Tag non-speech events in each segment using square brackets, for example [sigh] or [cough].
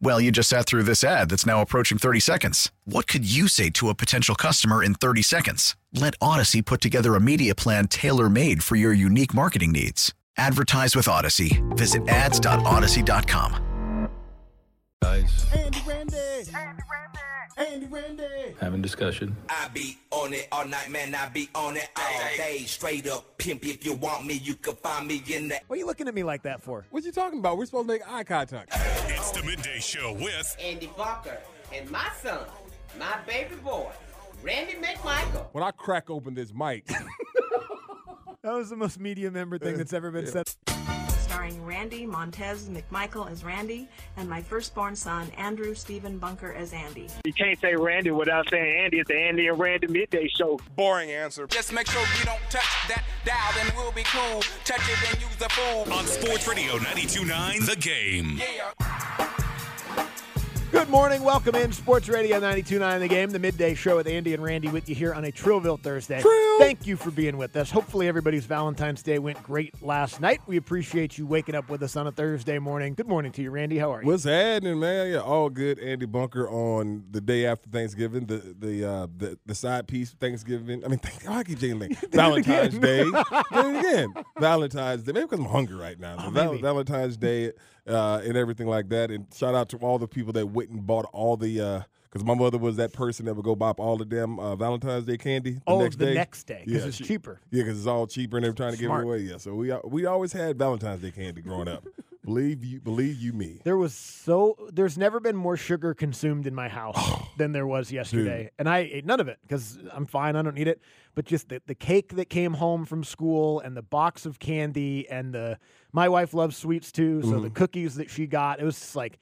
Well, you just sat through this ad that's now approaching 30 seconds. What could you say to a potential customer in 30 seconds? Let Audacy put together a media plan tailor made for your unique marketing needs. Advertise with Audacy. Visit ads.audacy.com. Guys, Andy Randy. Andy Randy. Andy Randy. having discussion. I be on it all night, man. I be on it all day. Straight up pimp. If you want me, you can find me in the What are you looking at me like that for? What you talking about? We're supposed to make eye contact. It's the midday show with Andy Bunker and my son, my baby boy, Randy McMichael. When I crack open this mic, [laughs] That was the most media member thing uh, that's ever been said. Starring Randy Montez McMichael as Randy and my firstborn son Andrew Stephen Bunker as Andy. You can't say Randy without saying Andy. It's the Andy and Randy midday show. Boring answer. Just make sure you don't touch that dial, then we'll be cool. Touch it and use the fool. on Sports Radio 92.9 The Game. Good morning. Welcome in Sports Radio 92.9 The Game, the midday show with Andy and Randy with you here on a Trillville Thursday. Thank you for being with us. Hopefully everybody's Valentine's Day went great last night. We appreciate you waking up with us on a Thursday morning. Good morning to you, Randy. How are you? what's happening, man? Yeah, all good. Andy Bunker on the day after Thanksgiving, the the uh, the, the side piece Thanksgiving. I mean, thank, oh, I keep saying Valentine's Day. Again. Valentine's Day. [laughs] Maybe because I'm hungry right now. Oh, Val-. Valentine's Day uh, and everything like that. And shout out to all the people that went and bought all the. because my mother was that person that would go buy all the damn uh, Valentine's Day candy the oh, next the day. next day because Yeah, it's cheaper. Yeah, because it's all cheaper and they're trying to give it away. Yeah, so we we always had Valentine's Day candy growing up. Believe you, believe you me. There was so there's never been more sugar consumed in my house [sighs] than there was yesterday, and I ate none of it because I'm fine. I don't need it. But just the, the cake that came home from school and the box of candy and the my wife loves sweets too, so Mm-hmm. the cookies that she got, it was just like.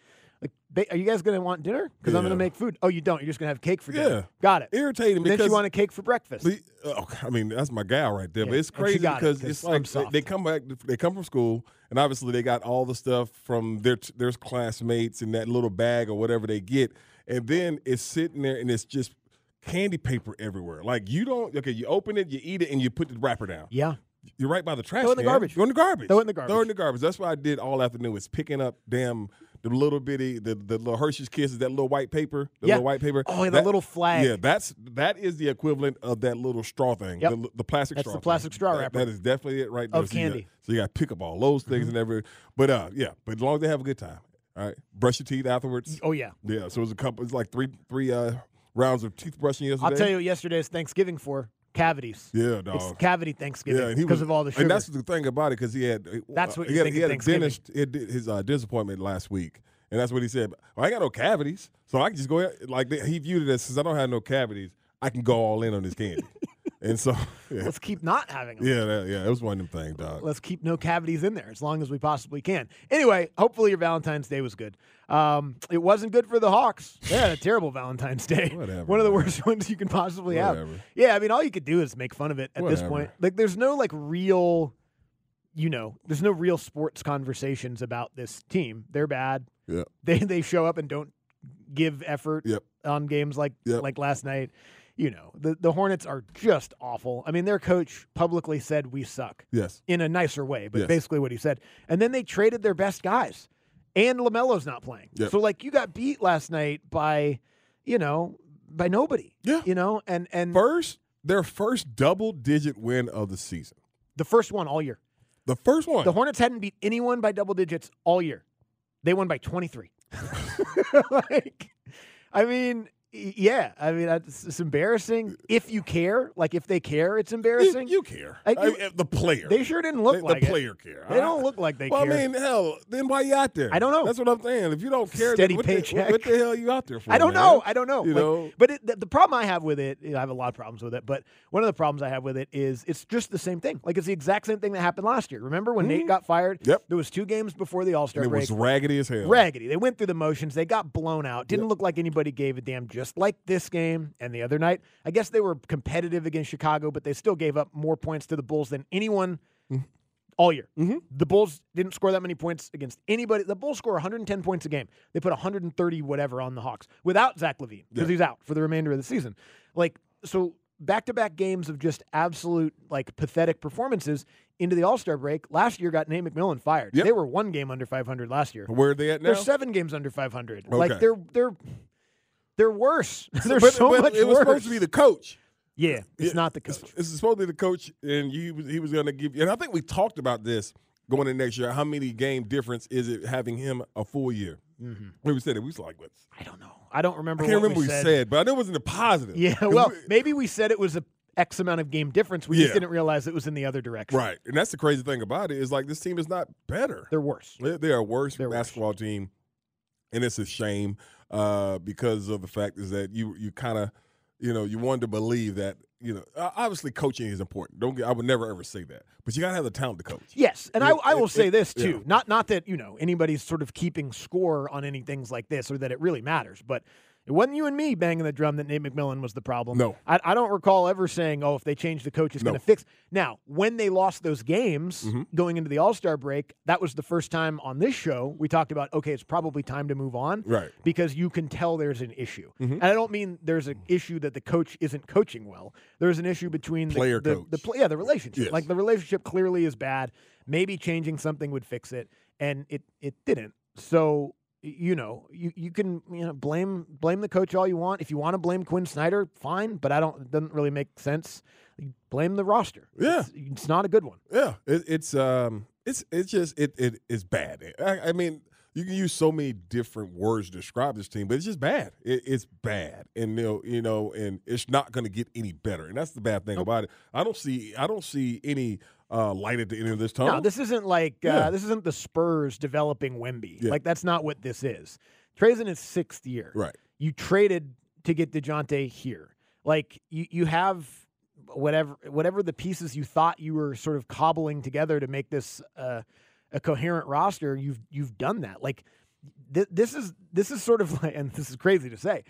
Like, are you guys gonna want dinner? Because I'm gonna make food. Oh, you don't. You're just gonna have cake for dinner. Yeah. Got it. Irritating And then because she wanted cake for breakfast. the- oh, uh, I mean, that's my gal right there. But it's crazy because it, it's like they, they come back, they come from school, and obviously they got all the stuff from their their classmates in that little bag or whatever they get, and then it's sitting there and it's just candy paper everywhere. Like you don't okay, you open it, you eat it, and you put the wrapper down. yeah. You're right by the trash. Throw in the can. garbage. Throw in the garbage. Throw in the garbage. Throw in the garbage. That's what I did all afternoon. Was picking up damn the little bitty the, the little Hershey's Kisses, that little white paper, the Yeah. little white paper. Oh, yeah, the That- little flag. Yeah, that's that is the equivalent of that little straw thing. Yep. The, the plastic That's straw. the thing. plastic straw That- that is definitely it right there. Of so you got- candy. Mm-hmm. so you got to pick up all those things and everything. But uh, yeah, but as long as they have a good time. All right, brush your teeth afterwards. Oh yeah. Yeah, so it was a couple. It's like three three uh rounds of teeth brushing yesterday. I'll tell you what yesterday's Thanksgiving for cavities. Yeah, It's dog. cavity Thanksgiving Yeah, because of all the sugar. And that's the thing about it because he had. That's what he you had, think he had a Thanksgiving. dentist. He his uh, dentist appointment last week, and that's what he said. Well, I got no cavities, so I can just go ahead. Like he viewed it as since I don't have no cavities, I can go all in on this candy. And so, [laughs] yeah, Let's keep not having them. yeah, that, yeah, it was one of them things, dog. Let's keep no cavities in there as long as we possibly can. Anyway, hopefully your Valentine's Day was good. Um, it wasn't good for the Hawks. They had a terrible [laughs] Valentine's Day. Whatever, One of the man. worst [laughs] ones you can possibly have. Whatever. Yeah, I mean, all you could do is make fun of it at this point. Like, there's no like real, you know, there's no real sports conversations about this team. They're bad. Yeah. They they show up and don't give effort Yep. on games like Yep. like last night. You know, the the Hornets are just awful. I mean, their coach publicly said we suck Yes. in a nicer way, but Yes. basically what he said. And then they traded their best guys, and LaMelo's not playing. Yep. So like you got beat last night by, you know, by nobody. Yeah. You know, and and First, their first double digit win of the season. the first one all year. The first one. The Hornets hadn't beat anyone by double digits all year. They won by 23. [laughs] [laughs] like, I mean, Yeah, I mean, it's, it's embarrassing. If you care, like if they care, it's embarrassing. You, you care. I you- mean, the player. they sure didn't look the, like the it. player care. They don't look like they care. well, care. I mean, hell, then why you out there? I don't know. That's what I'm saying. If you don't care, Steady what the, paycheck. what, the hell are you out there for? I don't man? know. I don't know. You Like, know, but it, the, the problem I have with it, you know, I have a lot of problems with it. But one of the problems I have with it is it's just the same thing. Like it's the exact same thing that happened last year. Remember when Nate got fired? Mm-hmm. Yep. There was two games before the All Star and it break. was raggedy as hell. raggedy. They went through the motions. They got blown out. Didn't look like anybody gave a damn. Just like this game and the other night. I guess they were competitive against Chicago, but they still gave up more points to the Bulls than anyone all year. Mm-hmm. The Bulls didn't score that many points against anybody. The Bulls score 110 points a game. They put 130 whatever on the Hawks without Zach LaVine because Yeah. he's out for the remainder of the season. Like so. Back to back games of just absolute like pathetic performances into the All Star break. Last year got Nate McMillan fired. Yep. They were one game under 500 last year. Where are they at now? They're seven games under 500. Okay. Like they're they're they're worse. [laughs] they're but, so but much it was worse. supposed to be the coach. yeah, it's Yeah, not the coach. it's supposed to be the coach, and you, he was, going to give you. And I think we talked about this going in next year. How many game difference is it having him a full year? Mm-hmm. When we said it, we was like, what? I don't know. I don't remember. I can't what remember we what we said, but I know it was in the positive. Yeah, well, we- maybe we said it was a X amount of game difference. We just didn't realize it was in the other direction. right, and that's the crazy thing about it is like this team is not better. They're worse. They, they are worse They're worse. basketball team, and it's a shame uh, because of the fact is that you you kind of you know you wanted to believe that you know obviously coaching is important. Don't get, I would never ever say that, but you got to have the talent to coach. Yes, and I, It- I will it- say it- this yeah. too. Not not that you know anybody's sort of keeping score on any things like this, or that it really matters. But it wasn't you and me banging the drum that Nate McMillan was the problem. No. I, I don't recall ever saying, "Oh, if they change the coach, it's No. going to fix." Now, when they lost those games Mm-hmm. going into the All Star break, that was the first time on this show we talked about. Okay, it's probably time to move on, Right. Mm-hmm. Because you can tell there's an issue, and I don't mean there's an issue that the coach isn't coaching well. There's an issue between the, Player the, coach. the pl- yeah the relationship. Yes. Like the relationship clearly is bad. Maybe changing something would fix it, and it it didn't. So you know you you can you know blame blame the coach all you want. If you want to blame Quin Snyder, fine. But I don't. It doesn't really make sense. Blame the roster. Yeah. it's, it's not a good one. Yeah, it, it's um, it's it's just it it is bad. I, I mean, you can use so many different words to describe this team, but it's just bad. It, it's bad, and you know, you know, and it's not going to get any better. And that's the bad thing about it. I don't see I don't see any uh, light at the end of this tunnel. No, this isn't like uh, Yeah. this isn't the Spurs developing Wemby. Yeah. Like that's not what this is. Trey's in his sixth year. right. You traded to get Dejounte here. Like you, you have whatever whatever the pieces you thought you were sort of cobbling together to make this uh, a coherent roster. You've you've done that. Like th- this is this is sort of [laughs] like, and this is crazy to say,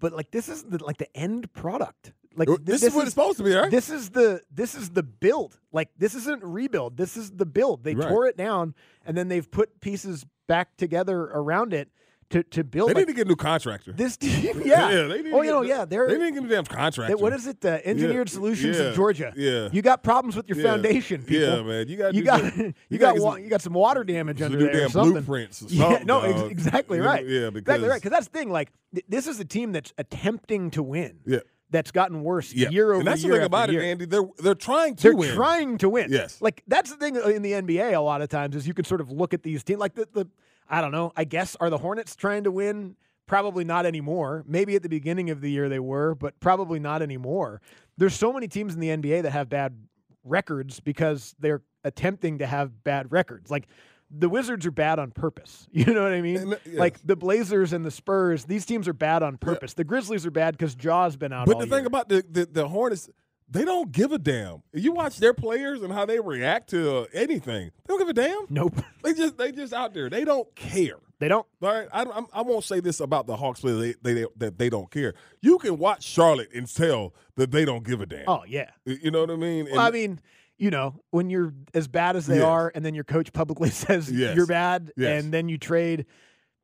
but like this is the, like the end product. Like This, th- is what it's supposed to be, right? this is the this is the build. Like this isn't rebuild. This is the build. They Right. tore it down and then they've put pieces back together around it to to build. they like, need to get a new contractor. this [laughs] team, yeah. yeah, they need oh, you know, yeah. They're they need to get a damn contractor. they- what is it? The Engineered Solutions yeah, of Georgia. yeah. You got problems with your Yeah. foundation, people. Yeah, man, you got You got some- [laughs] you, got wa- get you got some water damage some under there. or something. blueprints or [laughs] Yeah, no, ex- exactly right. yeah, exactly because- right. Because that's the thing. Like th- this is a team that's attempting to win. Yeah. That's gotten worse Yeah, year over year. and that's year. the thing about year. it, Andy. They're they're trying to win. They're win. trying to win. Yes. Like that's the thing in the NBA a lot of times is you can sort of look at these teams like the, the I don't know, I guess are the Hornets trying to win? Probably not anymore. Maybe at the beginning of the year they were, but probably not anymore. There's so many teams in the NBA that have bad records because they're attempting to have bad records. Like the Wizards are bad on purpose. [laughs] You know what I mean? And, uh, yes. Like the Blazers and the Spurs, these teams are bad on purpose. The Grizzlies are bad because Ja's been out But all the thing about the, the the Hornets, they don't give a damn. You watch their players and how they react to anything. They don't give a damn. Nope. [laughs] They just they just out there. They don't care. They don't. All right, I, I'm- I won't say this about the Hawks players they, they, that they don't care. You can watch Charlotte and tell that they don't give a damn. Oh yeah. You- you know what I mean? Well, I mean, you know, when you're as bad as they Yes. are, and then your coach publicly [laughs] says Yes. you're bad, Yes. and then you trade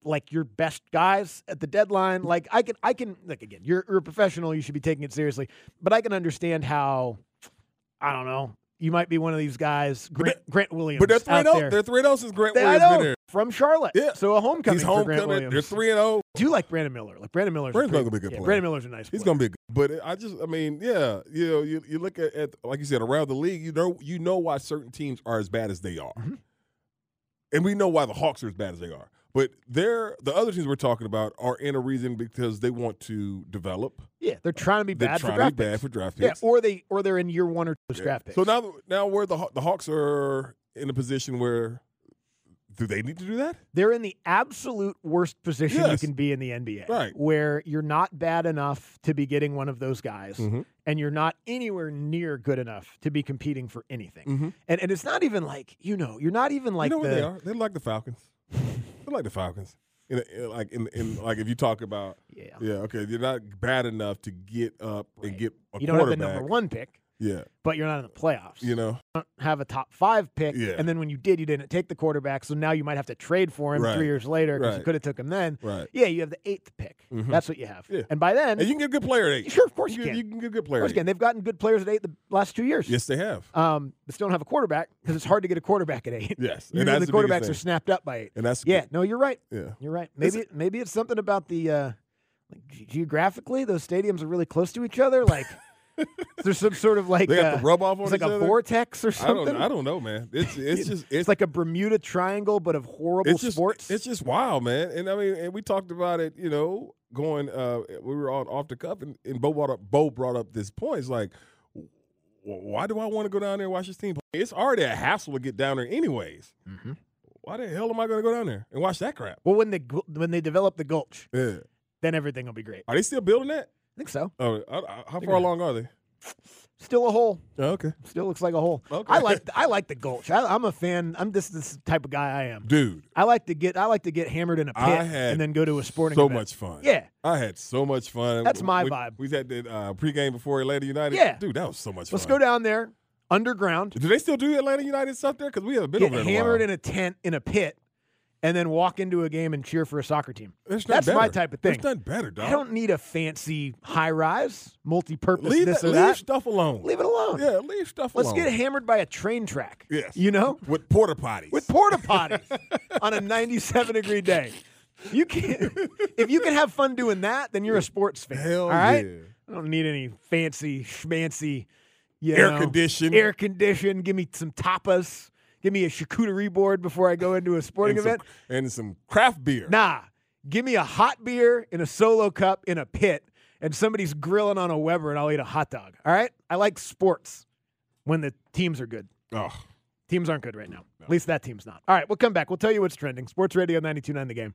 like your best guys at the deadline. Like I can, I can. Like again, you're, you're a professional. You should be taking it seriously. But I can understand how, I don't know. You might be one of these guys, Grant, Grant Williams. but they're three and zero. They're three and zero since Grant They- Williams been there. from Charlotte. Yeah. So a homecoming He's for Grant. Williams. They're three and zero. Do you like Brandon Miller? Like Brandon Miller's Brandon's pretty- gonna be a good yeah, player. Brandon Miller's a nice. He's player. gonna be good. But I just, I mean, yeah, you know, you, you look at, at like you said around the league, you know, you know why certain teams are as bad as they are, Mm-hmm. and we know why the Hawks are as bad as they are. But they're the other teams we're talking about are in a reason because they want to develop. Yeah, they're trying to be They're bad for trying to draft be bad picks. for draft Yeah, or they or they're in year one or two draft picks. So now, now where the the Hawks are in a position where do they need to do that? they're in the absolute worst position you can be in the NBA. Right. Where you're not bad enough to be getting one of those guys, Mhm. and you're not anywhere near good enough to be competing for anything. Mhm. And and it's not even like you know you're not even like you know the what they are? They're like the Falcons. [laughs] They're like the Falcons. In, a- in like in, in like if you talk about yeah. yeah okay you're not bad enough to get up and get a You don't have the number one pick, Yeah, but you're not in the playoffs. you know don't have a top five pick, Yeah. and then when you did, you didn't take the quarterback. So now you might have to trade for him Right. three years later because you could have took him then. right. Yeah, you have the eighth pick. Mhm. That's what you have. Yeah. And by then, And you can get a good player at eight. sure, of course you, you, can. you can get a good of player. course at you can. They've gotten good players at eight the last two years. Yes, they have. Um, but still don't have a quarterback because it's hard to get a quarterback at eight. Yes, [laughs] and the the quarterbacks are snapped up by eight. And that's Yeah, no, you're right. yeah. You're right. Maybe maybe it's something about the uh, like ge- geographically those stadiums are really close to each other. Like [laughs] there's some sort of like They got uh, the rub off on it's like each a other? vortex or I something. don't. I don't know, man. It's it's just it's, It's like a Bermuda Triangle, but of horrible it's just sports. it's just wild, man. And I mean, and we talked about it. You know, going. uh We were on off the cuff, and, and Bo brought up Bo brought up this point. It's like, why do I want to go down there and watch this team? play? It's already a hassle to get down there, anyways. Mhm. Why the hell am I going to go down there and watch that crap? well, when they when they develop the Gulch, Yeah. then everything will be great. Are they still building that? I think so. Oh, I- I- how far along are they? Still a hole. Oh, okay, Still looks like a hole. Okay. I like I like the Gulch. I, I'm a fan. I'm just this type of guy. I am. dude. I like to get I like to get hammered in a pit and then go to a sporting so event. much fun. Yeah, I had so much fun. That's my we, vibe. We had the uh, pregame before Atlanta United. Yeah. dude, that was so much fun. let's go down there underground, Do they still do Atlanta United stuff there? Because we haven't been get over there in a hammered in a tent in a pit, and then walk into a game and cheer for a soccer team. That's my type of thing. There's nothing better, dog. I don't need a fancy high rise, multi purpose leave this that, or leave that. stuff alone. Leave it alone. Yeah, leave stuff alone. Let's get hammered by a train track. Yes. You know? with porta potties. With porta potties [laughs] on a 97 degree day. You can if you can have fun doing that, then you're a sports fan. Hell all right? yeah. I don't need any fancy schmancy you Air know, conditioned. Air conditioned. Give me some tapas. Give me a charcuterie board before I go into a sporting and some, event. and some craft beer. Nah. Give me a hot beer in a solo cup in a pit and somebody's grilling on a Weber and I'll eat a hot dog. All right? I like sports when the teams are good. Oh, Teams aren't good right now. At least that team's not. All right, we'll come back. We'll tell you what's trending. Sports Radio 929 the game.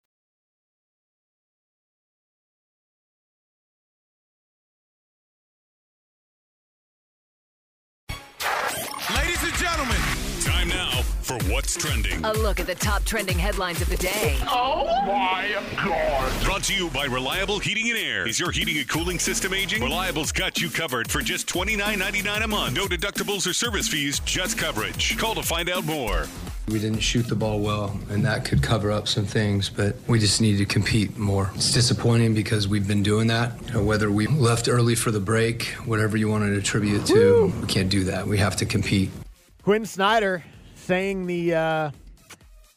What's Trending. A look at the top trending headlines of the day. Oh my God. Brought to you by Reliable Heating and Air. Is your heating and cooling system aging? Reliable's got you covered for just $29.99 a month. No deductibles or service fees, just coverage. Call to find out more. We didn't shoot the ball well, and that could cover up some things, but we just need to compete more. It's disappointing because we've been doing that. You know, whether we left early for the break, whatever you want to attribute it to, we can't do that. We have to compete. Quin Snyder saying the uh,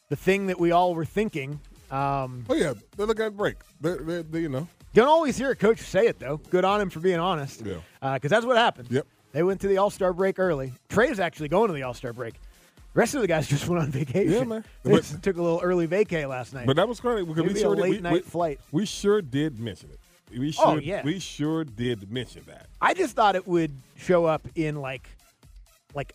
the thing that we all were thinking. Um, oh yeah, they look at break. They, they, they, you know, don't always hear a coach say it though. Good on him for being honest. Yeah. Because that's what happened. Yep. They went to the All Star break early. Trey's actually going to the All Star break. The rest of the guys [laughs] just went on vacation. Yeah, man. They But- just took a little early vacay last night. but that was great because Maybe we sure a did, late we, night we, flight. We sure did mention it. We sure, Oh, yeah. we sure did mention that. I just thought it would show up in like, like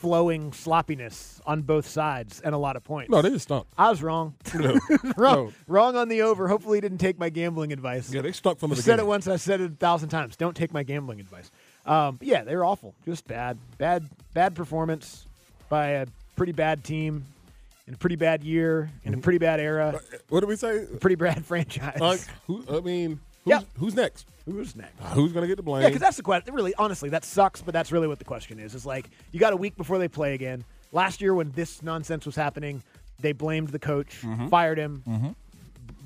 flowing sloppiness on both sides and a lot of points. No, they just stunk. I was wrong. [laughs] No. [laughs] wrong. No. Wrong on the over. Hopefully, he didn't take my gambling advice. Yeah, they stunk from the I said it once. I said it a thousand times. Don't take my gambling advice. Um, yeah, they were awful. Just bad, bad, bad performance by a pretty bad team in a pretty bad year in a pretty bad era. What did we say? Pretty bad [laughs] franchise. Uh, who, I mean, who's, Yeah. who's next? Who's next? Uh, who's going to get the blame? Yeah, because that's the question. Really, honestly, that sucks. But that's really what the question is. Is like you got a week before they play again. Last year, when this nonsense was happening, they blamed the coach, Mhm. fired him, Mhm.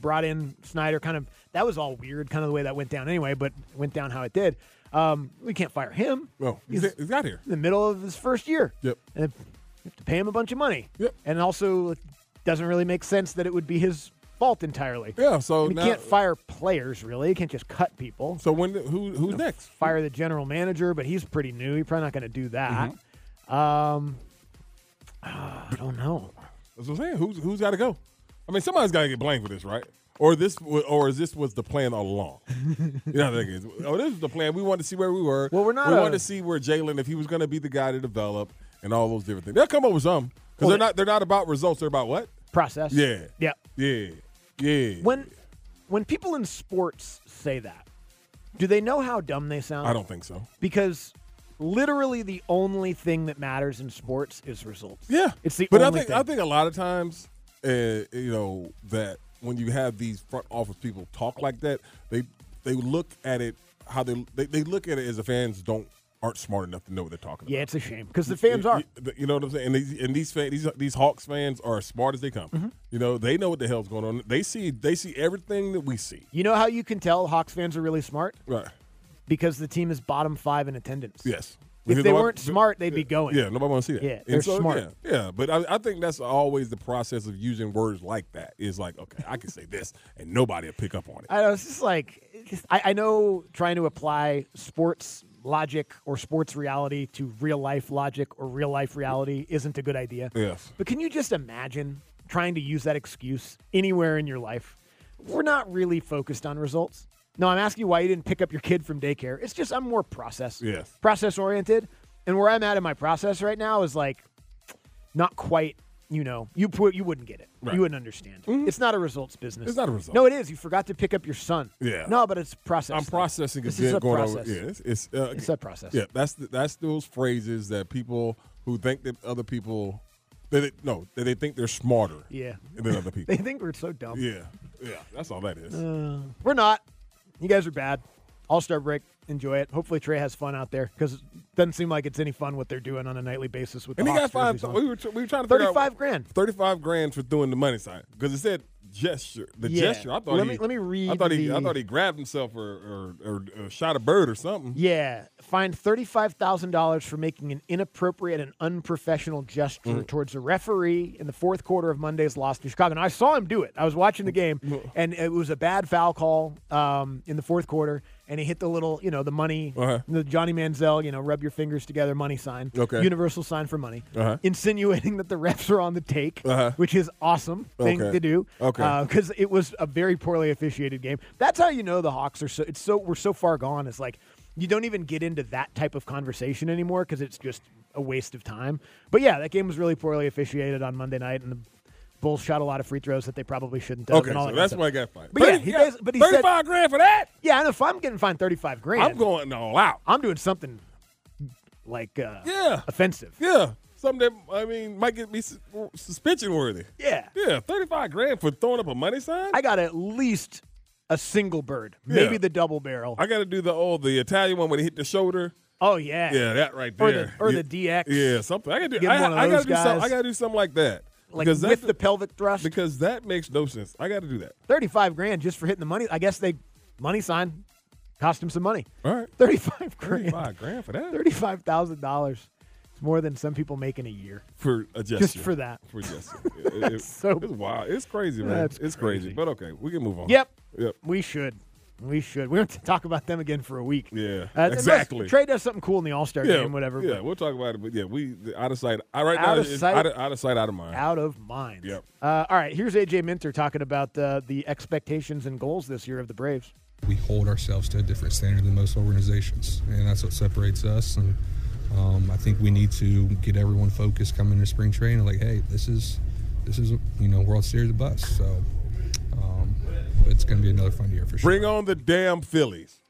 brought in Snyder. Kind of that was all weird, kind of the way that went down anyway. But went down how it did. Um, we can't fire him. No, he's, he's got here. in the middle of his first year. Yep. And you have to pay him a bunch of money. Yep. And also, it doesn't really make sense that it would be his fault entirely. Yeah, so you now- can't fire players really. You can't just cut people. So when who who's next? Fire the general manager, but he's pretty new. He's probably not going to do that. Mm-hmm. Um, [sighs] I don't know. That's what I'm saying. Who's who's got to go? I mean, somebody's got to get blamed for this, right? Or this, or is this was the plan all along? [laughs] you know, what I think. Oh, this is the plan. We wanted to see where we were. Well, we're not We a- wanted to see where Jalen, if he was going to be the guy to develop, and all those different things. They'll come up with some because Well, they're not. They're not about results. They're about what? Process. Yeah. Yeah. Yeah. Yeah. When when people in sports say that, do they know how dumb they sound? I don't think so. because literally the only thing that matters in sports is results. Yeah, It's the but only I think thing. I think a lot of times, uh, you know, that when you have these front office people talk like that, they they look at it how they they, they look at it as the fans don't aren't smart enough to know what they're talking about. Yeah, it's a shame because the fans are. You, know what I'm saying? And these and these fans, these these Hawks fans are as smart as they come. Mm-hmm. You know, they know what the hell's going on. They see they see everything that we see. You know how you can tell Hawks fans are really smart? Right. Because the team is bottom five in attendance. Yes. If Because they nobody- weren't smart, they'd be going. Yeah, nobody wants to see that. Yeah, they're so, smart. Yeah, yeah, but I, I think that's always the process of using words like that. Is like, okay, I can say this, and nobody will pick up on it. I know it's just like I, I know trying to apply sports logic or sports reality to real life logic or real life reality isn't a good idea. Yes. But can you just imagine trying to use that excuse anywhere in your life? We're not really focused on results. No, I'm asking you why you didn't pick up your kid from daycare. It's just I'm more process. Yes. Process oriented. And where I'm at in my process right now is like not quite, you know, you put you wouldn't get it. Right. You wouldn't understand. It's not a results business. It's not a result. No, it is. You forgot to pick up your son. Yeah. No, but it's process. I'm processing This is a going process. over. Yeah, it's it's, uh, It's a process. Yeah, that's the, that's those phrases that people who think that other people that they, no that they think they're smarter. Yeah. than other [laughs] people. They think we're so dumb. yeah, yeah, that's all that is. Uh, we're not. You guys are bad. All Star break. Enjoy it. Hopefully Trey has fun out there because it doesn't seem like it's any fun what they're doing on a nightly basis with and the he got Hawks five. We were we were trying to 35 grand. Thirty-five grand for doing the money sign because it said gesture. The Yeah. gesture. I thought Let he, me- let me read I thought he. I thought he grabbed himself or or, or, or shot a bird or something. Yeah, fined thirty-five thousand dollars for making an inappropriate and unprofessional gesture Mm. towards a referee in the fourth quarter of Monday's loss to Chicago. Now I saw him do it. I was watching the game, Mm. and it was a bad foul call um, in the fourth quarter, and he hit the little, you know, the money, Uh-huh. the Johnny Manziel, you know, rub your fingers together money sign, Okay. universal sign for money, Uh-huh. insinuating that the refs are on the take, Uh-huh. which is awesome thing Okay. to do. Okay. because it was a very poorly officiated game. That's how you know the Hawks are so. It's so we're so far gone. It's like you don't even get into that type of conversation anymore because it's just a waste of time. But yeah, that game was really poorly officiated on Monday night, and the Bulls shot a lot of free throws that they probably shouldn't have. Okay, so that that's stuff. why I got fined. But yeah, he yeah, does. But he said thirty-five grand for that. Yeah, and if I'm getting fined thirty-five grand, I'm going all out. I'm doing something like uh, Yeah. offensive. Yeah, something that I mean might get me sus- suspension worthy. Yeah. Yeah, thirty-five grand for throwing up a money sign. I got at least a single bird, Yeah. maybe the double barrel. I got to do the oh the Italian one when he hit the shoulder. Oh yeah, Yeah, that right Or there. the- or yeah. the DX. Yeah, something. I got to do. I, I do something. I got to do something like that. Like because with the pelvic thrust. because that makes no sense. I got to do that. 35 grand just for hitting the money. I guess they money sign cost him some money. All right, 35 grand. thirty-five grand for that $35,000. It's more than some people make in a year. for a gesture. Just for that. For gesture. [laughs] It- it- so- it's wild. It's crazy, man. It's crazy. crazy. But okay, we can move on. Yep. Yep. We should. We should. We don't have to talk about them again for a week. Yeah. Uh, unless exactly. Trey does something cool in the All Star yeah, game, whatever. Yeah, but we'll talk about it. But yeah, we out of sight. I, right Out now, of sight. out of, out of sight, out of mind. Out of mind. Yep. Uh, all right. Here's AJ Minter talking about uh, the expectations and goals this year of the Braves. We hold ourselves to a different standard than most organizations, and that's what separates us. And um, I think we need to get everyone focused coming into spring training. Like, hey, this is this is you know World Series of bus. So it's going to be another fun year for sure. Bring on the damn Phillies.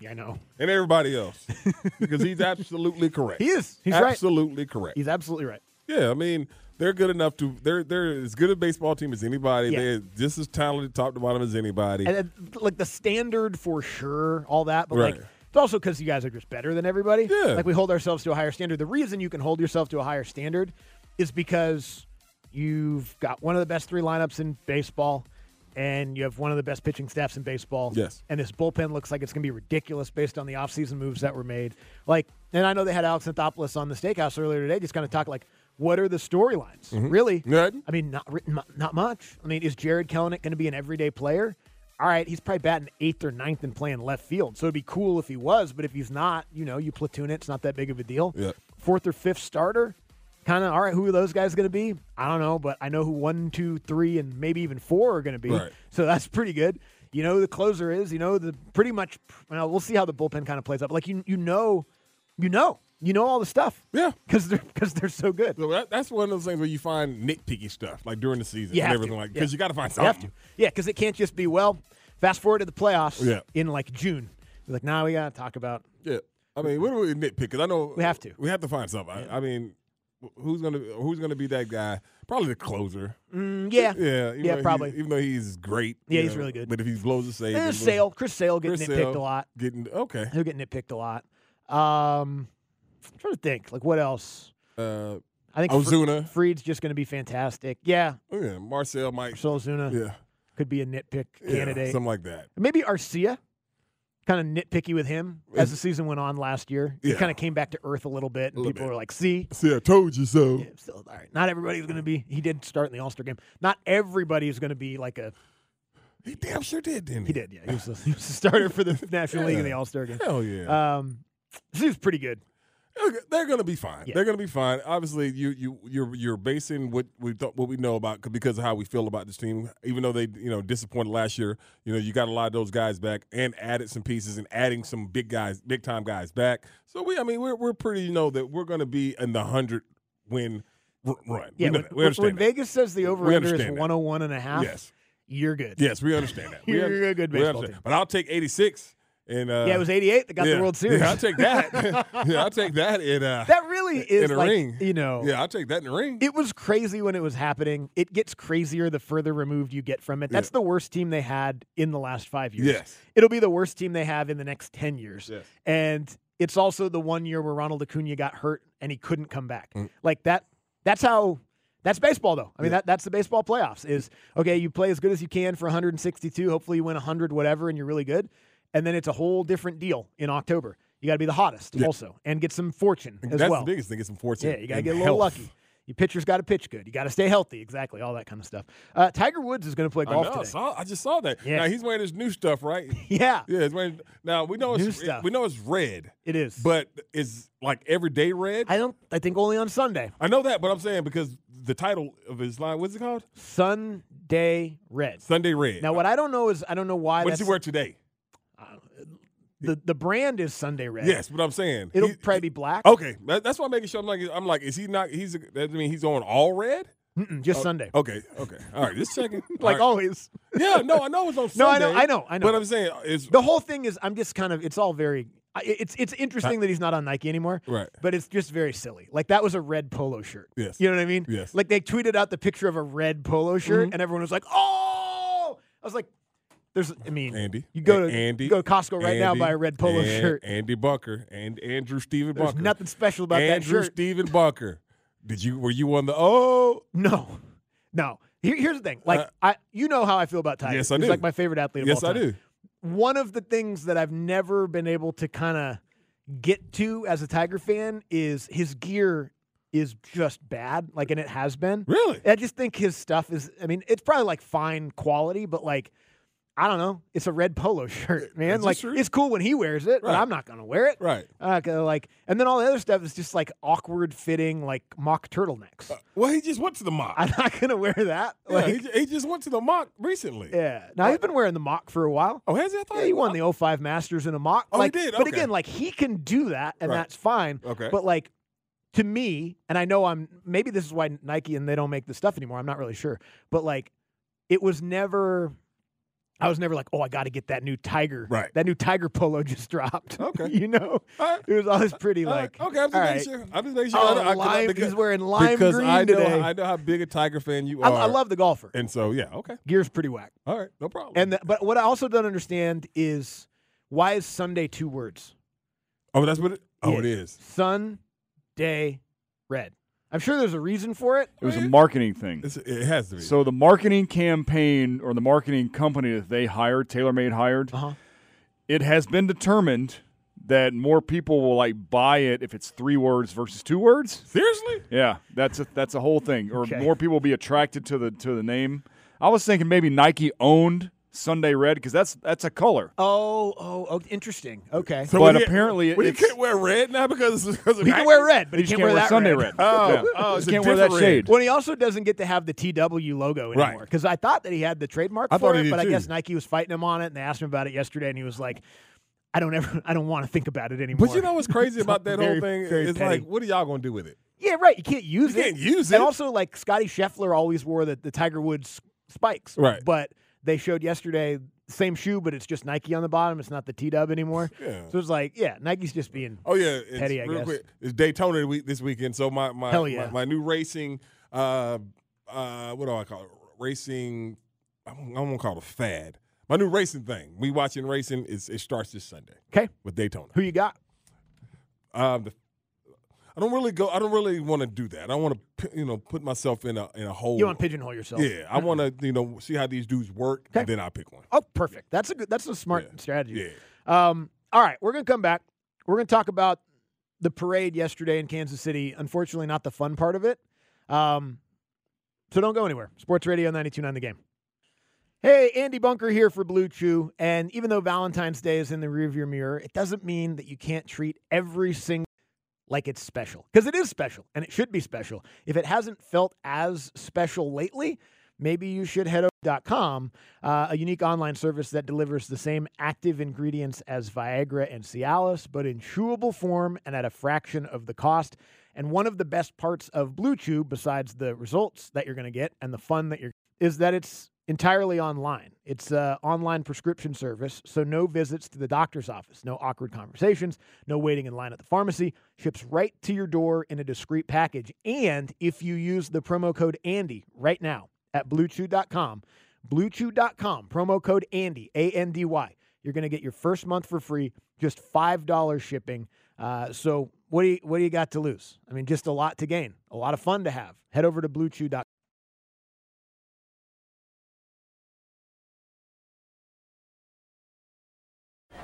Yeah, I know. And everybody else. [laughs] because he's absolutely correct. He is. He's right. absolutely correct. He's absolutely right. Yeah, I mean, they're good enough to they're they're as good a baseball team as anybody. Yeah. They're just as talented top to bottom as anybody. And, uh, like the standard for sure, all that, but Right. like it's also because you guys are just better than everybody. Yeah. Like we hold ourselves to a higher standard. The reason you can hold yourself to a higher standard is because you've got one of the best three lineups in baseball, and you have one of the best pitching staffs in baseball. Yes. And this bullpen looks like it's going to be ridiculous based on the offseason moves that were made. Like, and I know they had Alex Anthopoulos on the Steakhouse earlier today, just kind of talk like, what are the storylines? Mhm. Really? Right. I mean, not written, not- not much. I mean, is Jarred Kelenic going to be an everyday player? All right, he's probably batting eighth or ninth and playing left field. So it'd be cool if he was, but if he's not, you know, you platoon it. It's not that big of a deal. Yeah. Fourth or fifth starter, kind of, all right, who are those guys going to be? I don't know, but I know who one, two, three, and maybe even four are going to be. Right. So that's pretty good. You know who the closer is. You know the pretty much. Well, we'll see how the bullpen kind of plays up. Like you, you know, you know, you know all the stuff. Yeah, because they're because they're so good. So that, that's one of those things where you find nitpicky stuff, like during the season You and everything to. like because Yeah. you got to find something. Yeah, because it can't just be well. Fast forward to the playoffs. Yeah. In like June, You're like now we got to talk about. Yeah, I mean, what do we nitpick? Because I know We have to. We have to find something. I, I mean, who's gonna who's gonna be that guy? Probably the closer. Mm, yeah. yeah, Yeah, probably. even though he's great. Yeah, he's know, really good. But if he blows a save, Eh, then- Sale, Chris Sale getting Chris nitpicked Sale a lot. Getting okay. He'll get nitpicked a lot. Um, I'm trying to think. Like what else? Uh, I think Ozuna. Fried's just going to be fantastic. Yeah. Oh, yeah, Marcell might. Marcell Ozuna. Yeah. Could be a nitpick Yeah, candidate. something like that. Maybe Arcia. Kind of nitpicky with him as the season went on last year. He kind of came back to earth a little bit, and little people bit. were like, "See, See, I told you so. Yeah, still, all right. Not everybody's going to be. He did start in the All Star game. Not everybody is going to be like a. He damn sure did, didn't he? He did. Yeah, he was, a, he was a starter for the National League in the All Star game. Hell yeah. Um, he was pretty good. They're- to be fine. Yeah. They're going to be fine. Obviously, you you you're you're basing what we thought, what we know about because of how we feel about this team. Even though they you know disappointed last year, you know you got a lot of those guys back and added some pieces and adding some big guys, big time guys back. So we, I mean, we're we're pretty you know that we're going to be in the hundred win r- run. Yeah, we, when, we understand when. Vegas says the over under is understand 101 and a half, Yes. you're good. Yes, we understand that. [laughs] We You're un- a good baseball team. But I'll take eighty six. And uh, Yeah, it was 88 that got the. World Series. Yeah, I'll take that. [laughs] yeah, I'll take that. In, uh, That really is in a like, ring. you know. Yeah, I'll take that in the ring. It was crazy when it was happening. It gets crazier the further removed you get from it. That's the worst team they had in the last five years. Yes. It'll be the worst team they have in the next 10 years. Yes. And it's also the one year where Ronald Acuna got hurt and he couldn't come back. Mm. Like that, that's how. That's baseball, though. I mean, Yeah. that, that's the baseball playoffs. Is okay. You play as good as you can for 162. Hopefully, you win 100, whatever, and you're really good. And then it's a whole different deal in October. You got to be the hottest Yeah. also, and get some fortune as That's well. the biggest thing. Get some fortune. Yeah, you got to get a little health. lucky. Your pitcher's got to pitch good. You got to stay healthy. Exactly, all that kind of stuff. Uh, Tiger Woods is going to play I, golf know, I today. saw- I just saw that. Yeah. Now he's wearing his new stuff, right? [laughs] Yeah, yeah. He's wearing. Now we know it's New stuff. we know it's red. It is, but it's like everyday red. I don't. I think only on Sunday. I know that, but I'm saying because the title of his line, what's it called? Sunday Red. Sunday Red. Now, what I don't know is I don't know why. what that's, he wear today? The the brand is Sunday Red. Yes, but I'm saying it'll he- probably be black. Okay, that's why I'm making sure. I'm like, I'm like, is he not? He's. That mean he's on all red? Mm-mm, just Oh, Sunday. Okay, okay, all right. Just checking. [laughs] like right. always. Yeah, no, I know it's on Sunday. [laughs] No, I know, I know, I know. But I'm saying it's The whole thing is, I'm just kind of. It's all very. It's it's interesting that he's not on Nike anymore. Right. But it's just very silly. Like that was a red polo shirt. Yes. You know what I mean? Yes. Like they tweeted out the picture of a red polo shirt, Mhm. and everyone was like, "Oh!" I was like, "There's." I mean, Andy. You go to Andy. you go to Costco right now, Andy, buy a red polo and shirt. Andy Bunker and Andrew Stephen There's Bunker. nothing special about that Andrew shirt. Stephen Bunker. Did you? Were you on the? Oh No, no. Here, here's the thing. Like Uh, I, you know how I feel about Tiger. Yes, I He's do. like my favorite athlete. Of Yes, all time. Yes, I do. One of the things that I've never been able to kind of get to as a Tiger fan is his gear is just bad. Like, and it has been. Really? I just think his stuff is. I mean, it's probably like fine quality, but like. I don't know. It's a red polo shirt, [laughs] man. That's like it's cool when he wears it, but I'm not gonna wear it. Right. Uh, like, and then all the other stuff is just like awkward fitting, like mock turtlenecks. Well, he just went to the mock. I'm not gonna wear that. [laughs] Yeah, Like, he, he just went to the mock recently. yeah. Now he's been wearing the mock for a while. Oh, has he? I thought Yeah, he won the 05 Masters in a mock. Oh, he like, did? But again, like he can do that, and Right. that's fine. Okay. But like to me, and I know I'm maybe this is why Nike and they don't make the stuff anymore. I'm not really sure, but like it was never. I was never like, oh, I got to get that new Tiger. Right. That new Tiger polo [laughs] just dropped. [laughs] Okay. you know, it was always pretty All right. like. okay, I'm just making right. sure. I'm just making sure. Oh, I I- I- lime- because, he's wearing lime because green I know today. I know how big a Tiger fan you I, are. I love the golfer. And so yeah, okay, Gear's pretty whack. all right, no problem. And the, but what I also don't understand is why is Sunday two words? oh, that's what it. Oh, Yeah. it is. Sun, day, red. I'm sure there's a reason for it. It was a marketing thing. It's, it has to be. So the marketing campaign or the marketing company that they hired, TaylorMade hired, Uh-huh. it has been determined that more people will like buy it if it's three words versus two words. Seriously? Yeah, that's a that's a whole thing. Or Okay. more people will be attracted to the to the name. I was thinking maybe Nike owned Sunday Red because that's that's a color. Oh, oh, oh, interesting. Okay. So but we- apparently we it's- can't wear red now because because of He can wear red, but You he just can't, wear, that Sunday red. red. Oh, Yeah. oh, You it's a can't wear that shade. Well, he also doesn't get to have the TW logo anymore because I thought that he had the trademark I for it, did but I guess Nike was fighting him on it, and they asked him about it yesterday, and he was like, "I don't ever, I don't want to think about it anymore." But you know what's crazy [laughs] about that Very, whole thing? very It's petty. like, what are y'all gonna do with it? Yeah, right. You can't use You it. can't use it. And also, like Scottie Scheffler always wore the, the Tiger Woods spikes. Right. But they showed yesterday same shoe, but it's just Nike on the bottom. It's not the T Dub anymore. Yeah. So it's like, yeah, Nike's just being. Oh yeah, it's, Petty, I guess. quick. It's Daytona week this weekend, so my my Hell yeah. my, my new racing, uh, uh, what do I call it? Racing. I don't, I don't want to call it a fad. My new racing thing. We watching racing. Is it starts this Sunday Okay. with Daytona. Who you got? Um, the, I don't really go. I don't really want to do that. I don't want to, you know, put myself in a in a hole. You want to pigeonhole yourself? Yeah, I want to, you know, see how these dudes work, and then I pick one. Oh, perfect. That's a good. That's a smart Yeah. strategy. Yeah. Um, all right, we're gonna come back. We're gonna talk about the parade yesterday in Kansas City. Unfortunately, not the fun part of it. Um, so don't go anywhere. Sports Radio 92.9 The Game. Hey, Andy Bunker here for Blue Chew. And even though Valentine's Day is in the rearview mirror, it doesn't mean that you can't treat every single like it's special because it is special and it should be special. If it hasn't felt as special lately, maybe you should head over to .com, uh, a unique online service that delivers the same active ingredients as Viagra and Cialis, but in chewable form and at a fraction of the cost. And one of the best parts of Blue Chew, besides the results that you're going to get and the fun that you're, is that it's entirely online. It's an online prescription service, so no visits to the doctor's office, no awkward conversations, no waiting in line at the pharmacy. Ships right to your door in a discreet package. And if you use the promo code Andy right now at bluechew.com, bluechew.com, promo code Andy, A N D Y, you're going to get your first month for free, just $5 shipping. Uh, so what do you what do you got to lose? I mean, just a lot to gain, a lot of fun to have. Head over to bluechew.com.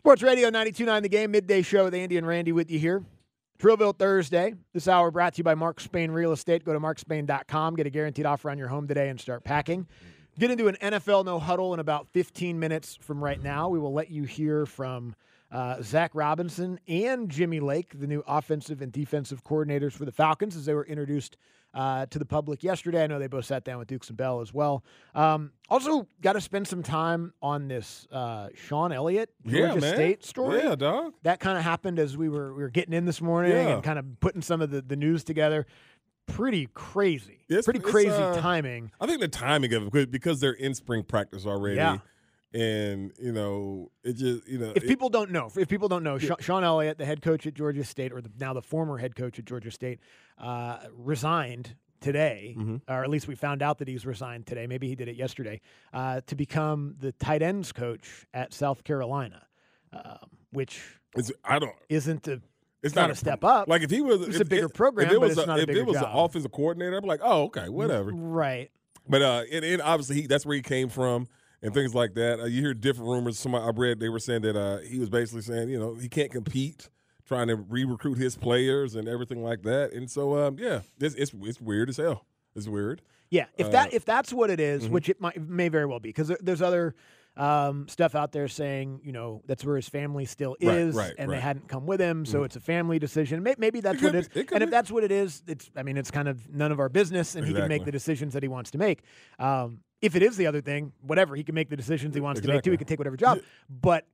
Sports Radio 92.9 The Game, midday show with Andy and Randy with you here. Trillville Thursday. This hour brought to you by Mark Spain Real Estate. Go to markspain.com, get a guaranteed offer on your home today and start packing. Get into an NFL no huddle in about 15 minutes from right now. We will let you hear from uh, Zac Robinson and Jimmy Lake, the new offensive and defensive coordinators for the Falcons, as they were introduced uh, to the public yesterday. I know they both sat down with Dukes and Bell as well. Um, also, got to spend some time on this uh, Shawn Elliott Yeah, Georgia man. State story. Yeah, dog. That kind of happened as we were we were getting in this morning Yeah. and kind of putting some of the, the news together. Pretty crazy. It's- Pretty it's, crazy uh, timing. I think the timing of it because they're in spring practice already. Yeah. And you know it just you know If it- people don't know, if people don't know, Yeah. Shawn Elliott, the head coach at Georgia State, or the, now the former head coach at Georgia State, uh, resigned today, Mm-hmm. or at least we found out that he's resigned today. Maybe he did it yesterday uh, to become the tight ends coach at South Carolina, um, which It's, I don't. isn't a It's not, not a a step up. Like if he was, it's if, a bigger if- program, if it but was it's a, not a if it was job. an offensive coordinator, I'd be like, oh, okay, whatever. right. But uh, and, and obviously he, that's where he came from and things like that. Uh, you hear different rumors. Somebody I read they were saying that uh, he was basically saying you know he can't compete, trying to re-recruit his players and everything like that. And so um, yeah, it's, it's it's weird as hell. It's weird. Yeah, if Uh, that if that's what it is, mhm. which it might may very well be, because there's other um, stuff out there saying you know that's where his family still is, right, and they hadn't come with him, so Mhm. it's a family decision. Maybe that's It what it is, be, it and if that's what it is, it's I mean it's kind of none of our business, and he can make the decisions that he wants to make. Um, if it is the other thing, whatever, he can make the decisions he wants to make too. He can take whatever job, but.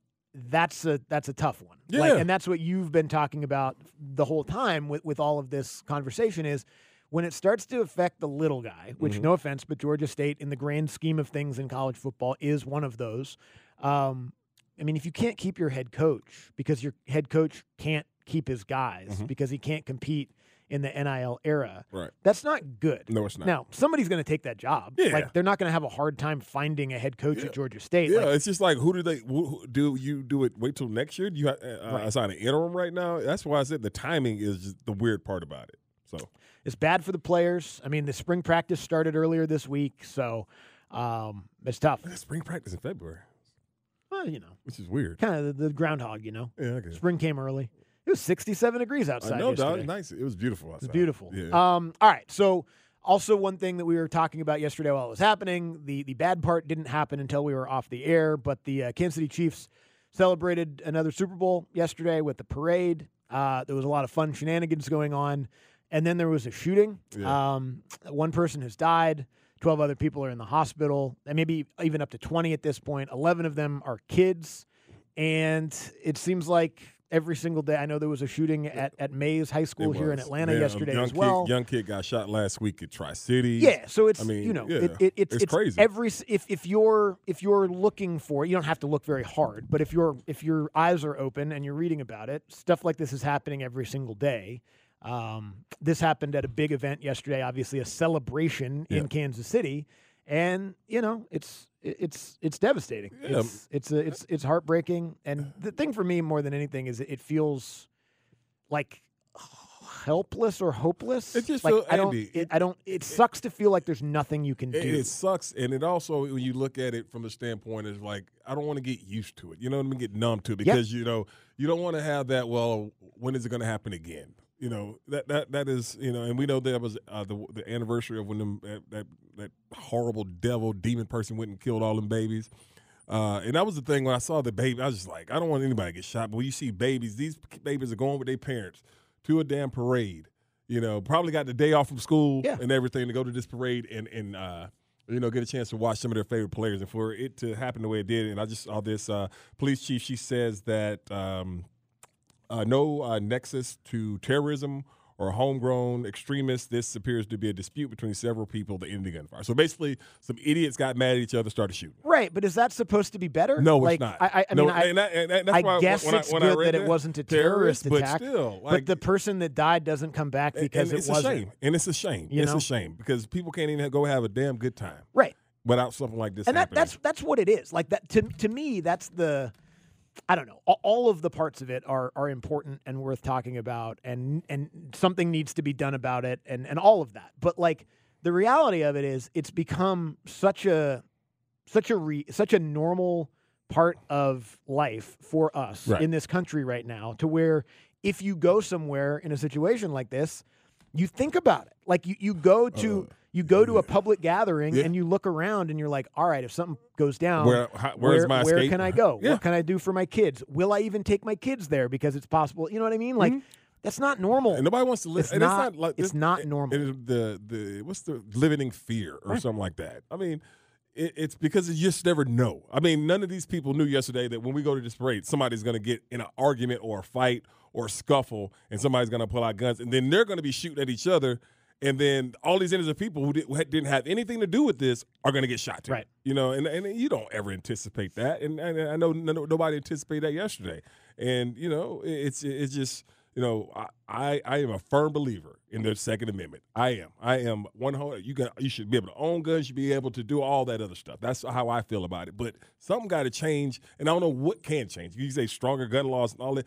That's a that's a tough one. Like, Yeah. and that's what you've been talking about the whole time with, with all of this conversation is when it starts to affect the little guy, which Mhm. no offense, but Georgia State in the grand scheme of things in college football is one of those. Um, I mean, if you can't keep your head coach because your head coach can't keep his guys Mhm. because he can't compete in the NIL era, Right. that's not good. No, it's not. Now, somebody's going to take that job. Yeah. Like they're not going to have a hard time finding a head coach at Georgia State. Yeah, Like, it's just like who do they who, who- do you do it? Wait till next year? Do you uh, uh, Right. assign an interim right now? That's why I said the timing is just the weird part about it. So It's bad for the players. I mean, the spring practice started earlier this week, so um, it's tough. spring practice in February, Well, you know, which is weird. kind of the, the groundhog. You know, Yeah, okay. spring came early. It was 67 degrees outside. Know, dog. Nice. It was beautiful. It's Outside. beautiful. Yeah. Um, all right. So, also one thing that we were talking about yesterday while it was happening, the the bad part didn't happen until we were off the air. But the uh, Kansas City Chiefs celebrated another Super Bowl yesterday with the parade. Uh, there was a lot of fun shenanigans going on, and then there was a shooting. Yeah. Um, one person has died. Twelve other people are in the hospital, and maybe even up to twenty at this point. Eleven of them are kids, and it seems like every single day. I know there was a shooting at, at Mays High School here in. Atlanta a yesterday young as well. Kid, young kid got shot last week at Tri City. Yeah, so it's I mean, you know yeah, it, it, it's, it's, crazy. Every if if you're if you're looking for it, you don't have to look very hard, but if your if your eyes are open and you're reading about it, stuff like this is happening every single day. Um, this happened at a big event yesterday, obviously a celebration Yeah. in Kansas City, and you know it's it's it's devastating. Yeah. It's it's a, it's it's heartbreaking, and the thing for me more than anything is it feels like helpless or hopeless. It just like feel- I don't. Andy, it, I don't. It sucks to feel like there's nothing you can do. It, it sucks, and it also when you look at it from the standpoint is like I don't want to get used to it. You know what I mean? Get numb to it because you know you don't want to have that. Well, when is it going to happen again? You know that that that is you know, and we know that was uh, the the anniversary of when them, that, that that horrible devil demon person went and killed all them babies. Uh, and that was the thing when I saw the baby, I was just like, I don't want anybody to get shot. But when you see babies, these babies are going with their parents to a damn parade. You know, probably got the day off from school Yeah. and everything to go to this parade and and uh, you know get a chance to watch some of their favorite players. And for it to happen the way it did, and I just saw this uh, police chief. She says that um, uh, no uh, nexus to terrorism or homegrown extremists. This appears to be a dispute between several people that ended the gunfire. So basically, some idiots got mad at each other, started shooting. Right, but is that supposed to be better? No, like, it's not. I, I, I No, mean, I, and that- and that- I guess when I- it's when good read that it wasn't a terrorist, terrorist but attack. still, but the person that died doesn't come back because it it's wasn't. a shame, and it's a shame. You it's know? a shame because people can't even go have a damn good time, Right. Without something like this and that, happening. that's that's what it is. Like that to to me, that's the I don't know. All, of the parts of it are are important and worth talking about, and and something needs to be done about it, and and all of that. But like the reality of it is, it's become such a such a re, such a normal part of life for us Right. in this country right now, to where if you go somewhere in a situation like this, you think about it. Like you you go to. you go to a public gathering Uh, Yeah. and you look around and you're like, all right, if something goes down, Where- how- where, my where can I go? [laughs] Yeah. What can I do for my kids? Will I even take my kids there because it's possible? You know what I mean? Like that's not normal. Mm-hmm. And nobody wants to live. It's and not. it's not like it's not normal. It the the what's the living in fear or Right. something like that. I mean, it, it's because you just never know. I mean, none of these people knew yesterday that when we go to this parade, somebody's going to get in an argument or a fight or scuffle, and somebody's going to pull out guns, and then they're going to be shooting at each other. and then all these innocent people who, did, who had- didn't have anything to do with this are going to get shot. Too. Right. You know, and and you don't ever anticipate that, and, and I know no, nobody anticipated that yesterday, and you know, it's it's just. You know, I, I am a firm believer in the Second Amendment. I am. I am one whole. You got. You should be able to own guns. You should be able to do all that other stuff. That's how I feel about it. But something got to change, and I don't know what can change. You say stronger gun laws and all that.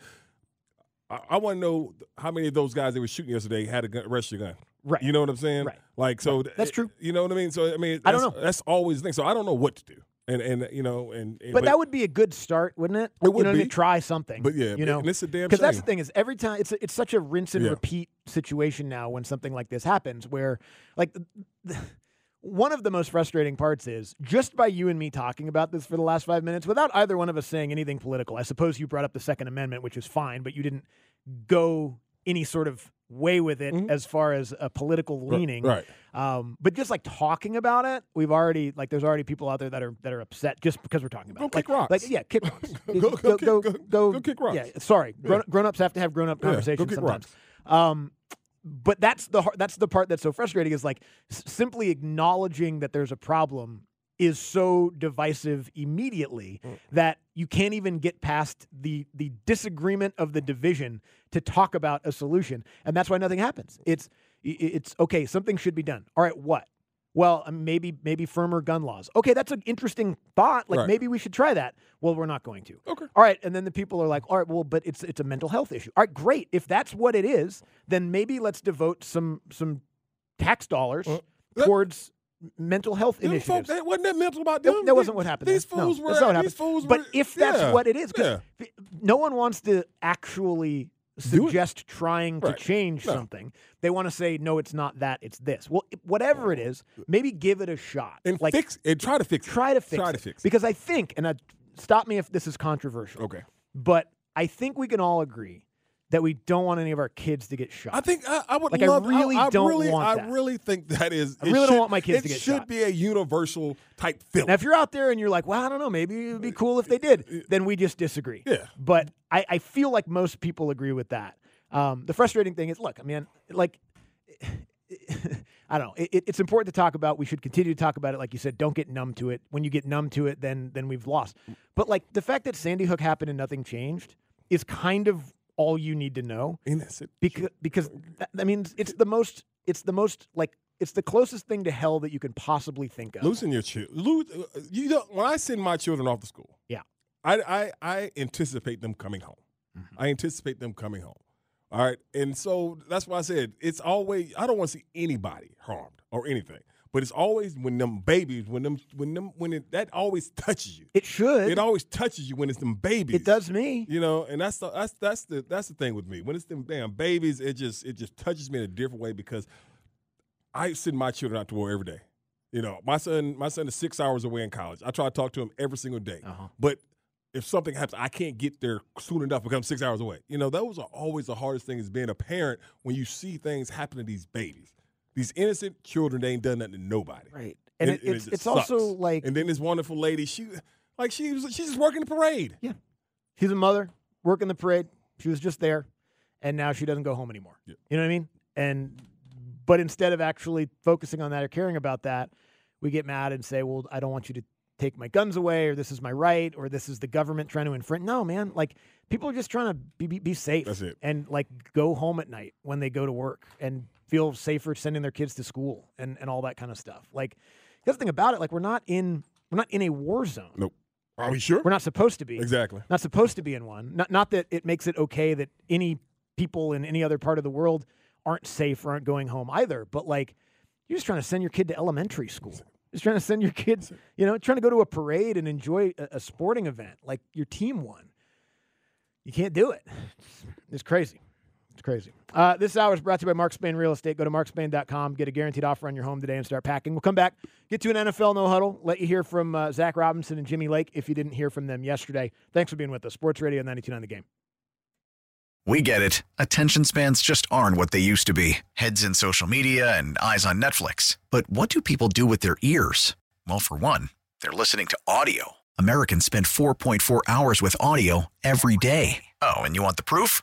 I, I want to know how many of those guys they were shooting yesterday had a gun, registered gun. Right. You know what I'm saying? Right. Like so. That's true. Eh, you know what I mean? So I mean, I don't know. That's always the thing. So I don't know what to do. And and you know and, and But, that would be a good start, wouldn't it? It would you know, be. To try something. But yeah, you know, and it's a damn because that's the thing is every time it's it's such a rinse and Yeah. repeat situation now when something like this happens, where like one of the most frustrating parts is just by you and me talking about this for the last five minutes without either one of us saying anything political. I suppose you brought up the Second Amendment, which is fine, but you didn't go any sort of way with it as far as a political leaning. right. Um, but just like talking about it, we've already like there's already people out there that are that are upset just because we're talking about Go it. kick like, rocks. Like yeah, kick rocks. [laughs] Go- go kick- go- go kick rocks. Yeah, sorry. Grown, grown ups have to have grown up Yeah, go conversations kick sometimes. Um, but that's the that's the part that's so frustrating is like s- simply acknowledging that there's a problem is so divisive immediately Mm. that you can't even get past the the disagreement of the division to talk about a solution. And that's why nothing happens. It's it's okay something should be done. All right what well um, maybe maybe firmer gun laws okay that's an interesting thought like Right. maybe we should try that well we're not going to Okay. all right and then the people are like all right well but it's it's a mental health issue all right great if that's what it is then maybe let's devote some some tax dollars towards mental health initiatives folk, that wasn't that mental about that, them. that wasn't what happened. These there. No, fools were. that's not what these happened. fools but were- if that's yeah, what it is, yeah. no one wants to actually suggest trying Right. to change No. something. They want to say, no, it's not that, it's this. Well, whatever it is, maybe give it a shot. and like, fix and try to fix it. try to fix Try it. to fix it. Because I think, and I, stop me if this is controversial. Okay. But I think we can all agree that we don't want any of our kids to get shot. I think I, I would Like, love. I really I, don't really, want I really think that is. I really don't want my kids to get shot. It should be a universal type feeling. Now, if you're out there and you're like, well, I don't know, maybe it would be cool if they did, then we just disagree. Yeah. But I, I feel like most people agree with that. Um, the frustrating thing is, look, I mean, like, [laughs] I don't know. It- it's important to talk about. We should continue to talk about it. Like you said, don't get numb to it. When you get numb to it, then then we've lost. But like the fact that Sandy Hook happened and nothing changed is kind of all you need to know. And that's it. Because because that, I mean, it's the most. It's the most like it's the closest thing to hell that you can possibly think of. Losing your children. Lose, uh, you know, when I send my children off to school, Yeah. I I, I anticipate them coming home. Mm-hmm. I anticipate them coming home. All right, and so that's why I said it's always. I don't want to see anybody harmed or anything, but it's always when them babies, when them, when them, when it, that always touches you. It should. It always touches you when it's them babies. It does me. You know, and that's the that's that's the that's the thing with me. When it's them damn babies, it just it just touches me in a different way because I send my children out to war every day. You know, my son my son is six hours away in college. I try to talk to him every single day. Uh-huh. But if something happens, I can't get there soon enough because I'm six hours away. You know, those are always the hardest thing is being a parent when you see things happen to these babies. These innocent children, they ain't done nothing to nobody. Right. And it- it's- just it's also like- And then this wonderful lady, she like she was she's just working the parade. Yeah. She's a mother working the parade. She was just there, and now she doesn't go home anymore. You know what I mean? And but instead of actually focusing on that or caring about that, we get mad and say, "Well, I don't want you to take my guns away, or this is my right, or this is the government trying to infringe." No, man. Like people are just trying to be be, be safe. That's it. And like go home at night when they go to work and feel safer sending their kids to school and and all that kind of stuff. Like the other thing about it, like we're not in we're not in a war zone. Nope. Are we sure? We're not supposed to be. Exactly. Not supposed to be in one. Not not that it makes it okay that any people in any other part of the world aren't safe or aren't going home either. But like you're just trying to send your kid to elementary school. Just trying to send your kids, you know, trying to go to a parade and enjoy a, a sporting event like your team won. You can't do it. It's crazy. It's crazy. Uh, this hour is brought to you by Mark Spain Real Estate. Go to markspain.com, get a guaranteed offer on your home today, and start packing. We'll come back, get to an NFL no huddle, let you hear from uh, Zac Robinson and Jimmy Lake if you didn't hear from them yesterday. Thanks for being with us. Sports Radio ninety two 929 The Game. We get it. Attention spans just aren't what they used to be heads in social media and eyes on Netflix. But what do people do with their ears? Well, for one, they're listening to audio. Americans spend 4.4 hours with audio every day. Oh, and you want the proof?